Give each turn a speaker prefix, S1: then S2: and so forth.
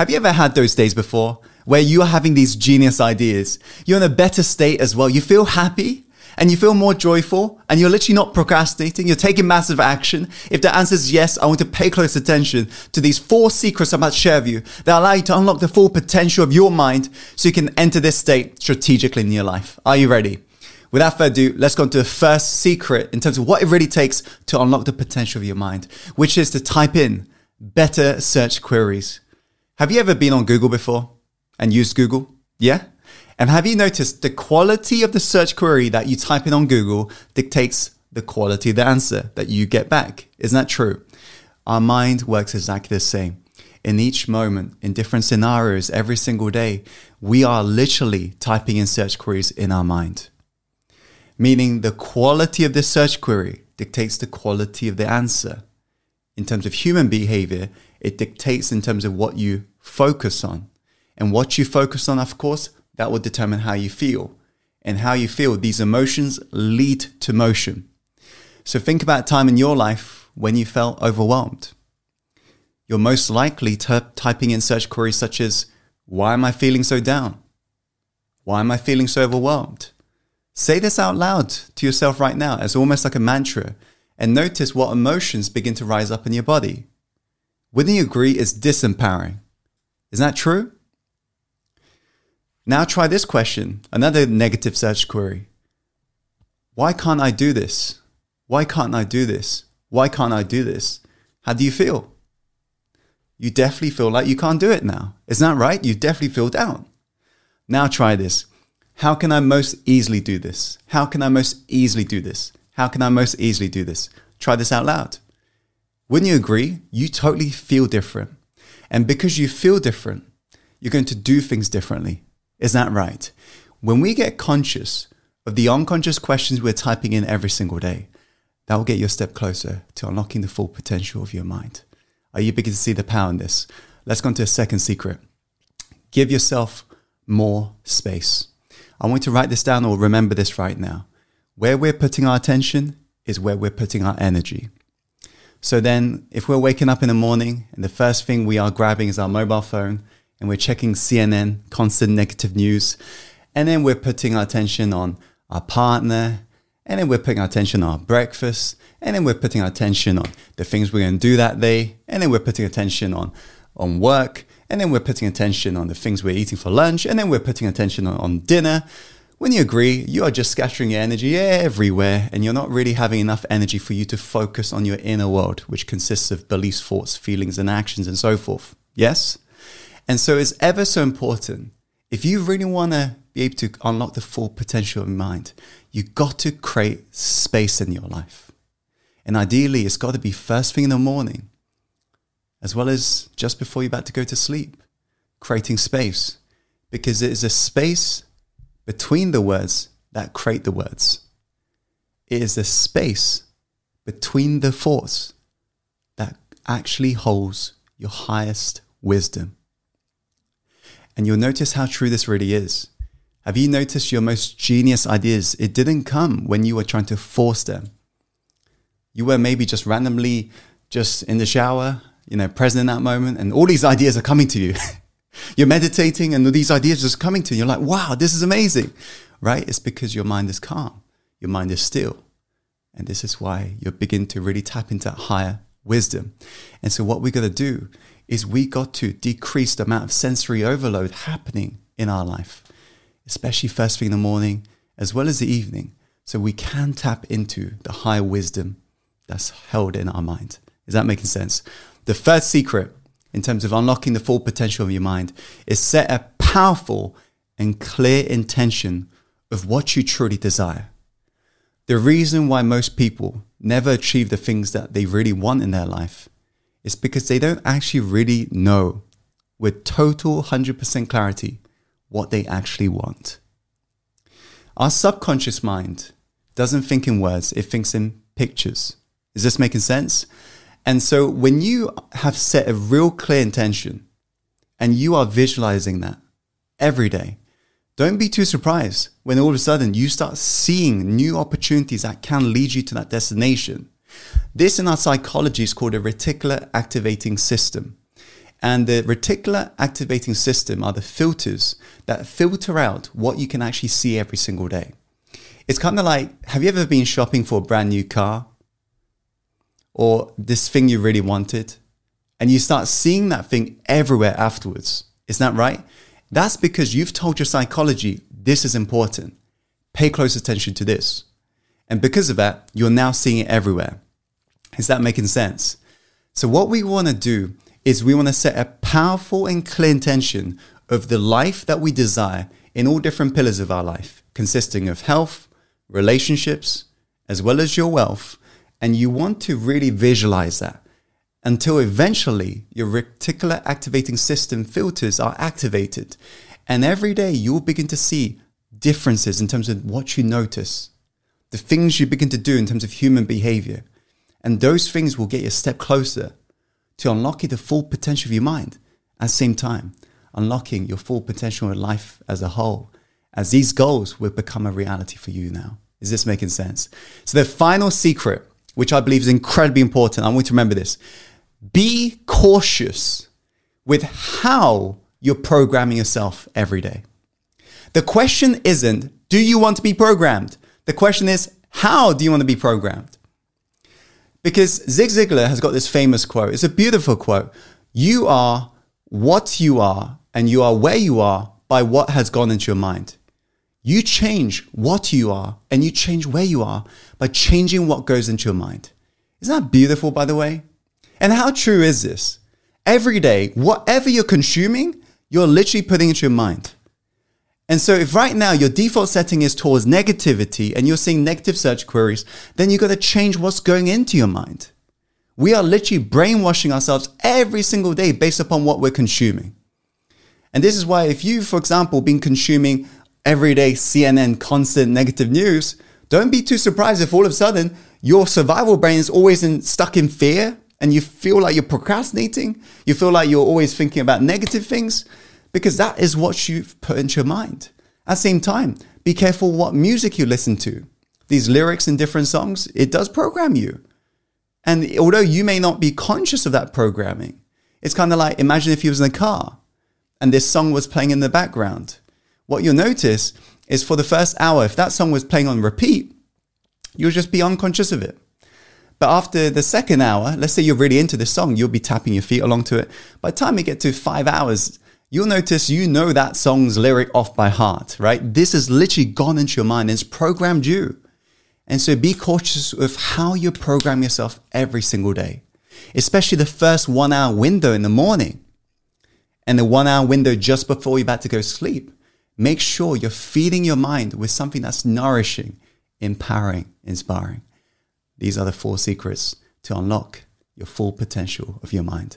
S1: Have you ever had those days before where you are having these genius ideas? You're in a better state as well. You feel happy and you feel more joyful and you're literally not procrastinating. You're taking massive action. If the answer is yes, I want to pay close attention to these four secrets I'm about to share with you that allow you to unlock the full potential of your mind so you can enter this state strategically in your life. Are you ready? Without further ado, let's go into the first secret in terms of what it really takes to unlock the potential of your mind, which is to type in better search queries. Have you ever been on Google before and used Google? Yeah? And have you noticed the quality of the search query that you type in on Google dictates the quality of the answer that you get back? Isn't that true? Our mind works exactly the same. In each moment, in different scenarios, every single day, we are literally typing in search queries in our mind. Meaning the quality of the search query dictates the quality of the answer. In terms of human behavior, it dictates in terms of what you focus on. And what you focus on, of course, that will determine how you feel. And how you feel, these emotions lead to motion. So think about time in your life when you felt overwhelmed. You're most likely t- typing in search queries such as, Why am I feeling so down? Why am I feeling so overwhelmed? Say this out loud to yourself right now as almost like a mantra and notice what emotions begin to rise up in your body. Wouldn't you agree it's disempowering? Isn't that true? Now try this question, another negative search query. Why can't I do this? Why can't I do this? Why can't I do this? How do you feel? You definitely feel like you can't do it now. Isn't that right? You definitely feel down. Now try this. How can I most easily do this? How can I most easily do this? How can I most easily do this? Try this out loud. Wouldn't you agree? You totally feel different. And because you feel different, you're going to do things differently. Is that right? When we get conscious of the unconscious questions we're typing in every single day, that will get you a step closer to unlocking the full potential of your mind. Are you beginning to see the power in this? Let's go into a second secret. Give yourself more space. I want you to write this down or remember this right now. Where we're putting our attention is where we're putting our energy. So then, if we're waking up in the morning and the first thing we are grabbing is our mobile phone, and we're checking CNN, constant negative news. And then we're putting our attention on our partner. And then we're putting our attention on our breakfast. And then we're putting our attention on the things we're going to do that day. And then we're putting attention on, on work. And then we're putting attention on the things we're eating for lunch. And then we're putting attention on, on dinner. When you agree, you are just scattering your energy everywhere, and you're not really having enough energy for you to focus on your inner world, which consists of beliefs, thoughts, feelings, and actions, and so forth. Yes? And so it's ever so important. If you really want to be able to unlock the full potential of your mind, you've got to create space in your life. And ideally, it's got to be first thing in the morning, as well as just before you're about to go to sleep, creating space, because it is a space between the words that create the words. It is the space between the thoughts that actually holds your highest wisdom. And you'll notice how true this really is. Have you noticed your most genius ideas? It didn't come when you were trying to force them. You were maybe just randomly just in the shower, you know, present in that moment, and all these ideas are coming to you. you're meditating and these ideas just coming to you. You're like, wow, this is amazing, right? It's because your mind is calm, your mind is still. And this is why you're beginning to really tap into higher wisdom. And so, what we got to do is we got to decrease the amount of sensory overload happening in our life, especially first thing in the morning as well as the evening, so we can tap into the high wisdom that's held in our mind. Is that making sense? The first secret in terms of unlocking the full potential of your mind is set a powerful and clear intention of what you truly desire. The reason why most people never achieve the things that they really want in their life is because they don't actually really know with total 100% clarity what they actually want. Our subconscious mind doesn't think in words, it thinks in pictures. Is this making sense? And so when you have set a real clear intention and you are visualizing that every day, don't be too surprised when all of a sudden you start seeing new opportunities that can lead you to that destination. This in our psychology is called a reticular activating system. And the reticular activating system are the filters that filter out what you can actually see every single day. It's kind of like have you ever been shopping for a brand new car or this thing you really wanted? And you start seeing that thing everywhere afterwards. Isn't that right? That's because you've told your psychology this is important. Pay close attention to this. And because of that, you're now seeing it everywhere. Is that making sense? So, what we want to do is we want to set a powerful and clear intention of the life that we desire in all different pillars of our life, consisting of health, relationships, as well as your wealth. And you want to really visualize that until eventually your reticular activating system filters are activated. And every day you'll begin to see differences in terms of what you notice, the things you begin to do in terms of human behavior. And those things will get you a step closer to unlocking the full potential of your mind at the same time, unlocking your full potential in life as a whole, as these goals will become a reality for you now. Is this making sense? So, the final secret, which I believe is incredibly important, I want you to remember this be cautious with how you're programming yourself every day. The question isn't, do you want to be programmed? The question is, how do you want to be programmed? Because Zig Ziglar has got this famous quote. It's a beautiful quote. You are what you are, and you are where you are by what has gone into your mind. You change what you are, and you change where you are by changing what goes into your mind. Isn't that beautiful, by the way? And how true is this? Every day, whatever you're consuming, you're literally putting into your mind. And so, if right now your default setting is towards negativity and you're seeing negative search queries, then you've got to change what's going into your mind. We are literally brainwashing ourselves every single day based upon what we're consuming. And this is why, if you, for example, been consuming everyday CNN constant negative news, don't be too surprised if all of a sudden your survival brain is always in, stuck in fear and you feel like you're procrastinating. You feel like you're always thinking about negative things because that is what you've put into your mind. At the same time, be careful what music you listen to. These lyrics in different songs, it does program you. And although you may not be conscious of that programming, it's kind of like imagine if you was in a car and this song was playing in the background. What you'll notice is for the first hour, if that song was playing on repeat, you'll just be unconscious of it. But after the second hour, let's say you're really into this song, you'll be tapping your feet along to it. By the time you get to five hours, you'll notice you know that song's lyric off by heart, right? This has literally gone into your mind and it's programmed you. And so be cautious of how you program yourself every single day, especially the first one hour window in the morning and the one hour window just before you're about to go sleep. Make sure you're feeding your mind with something that's nourishing, empowering, inspiring. These are the four secrets to unlock your full potential of your mind.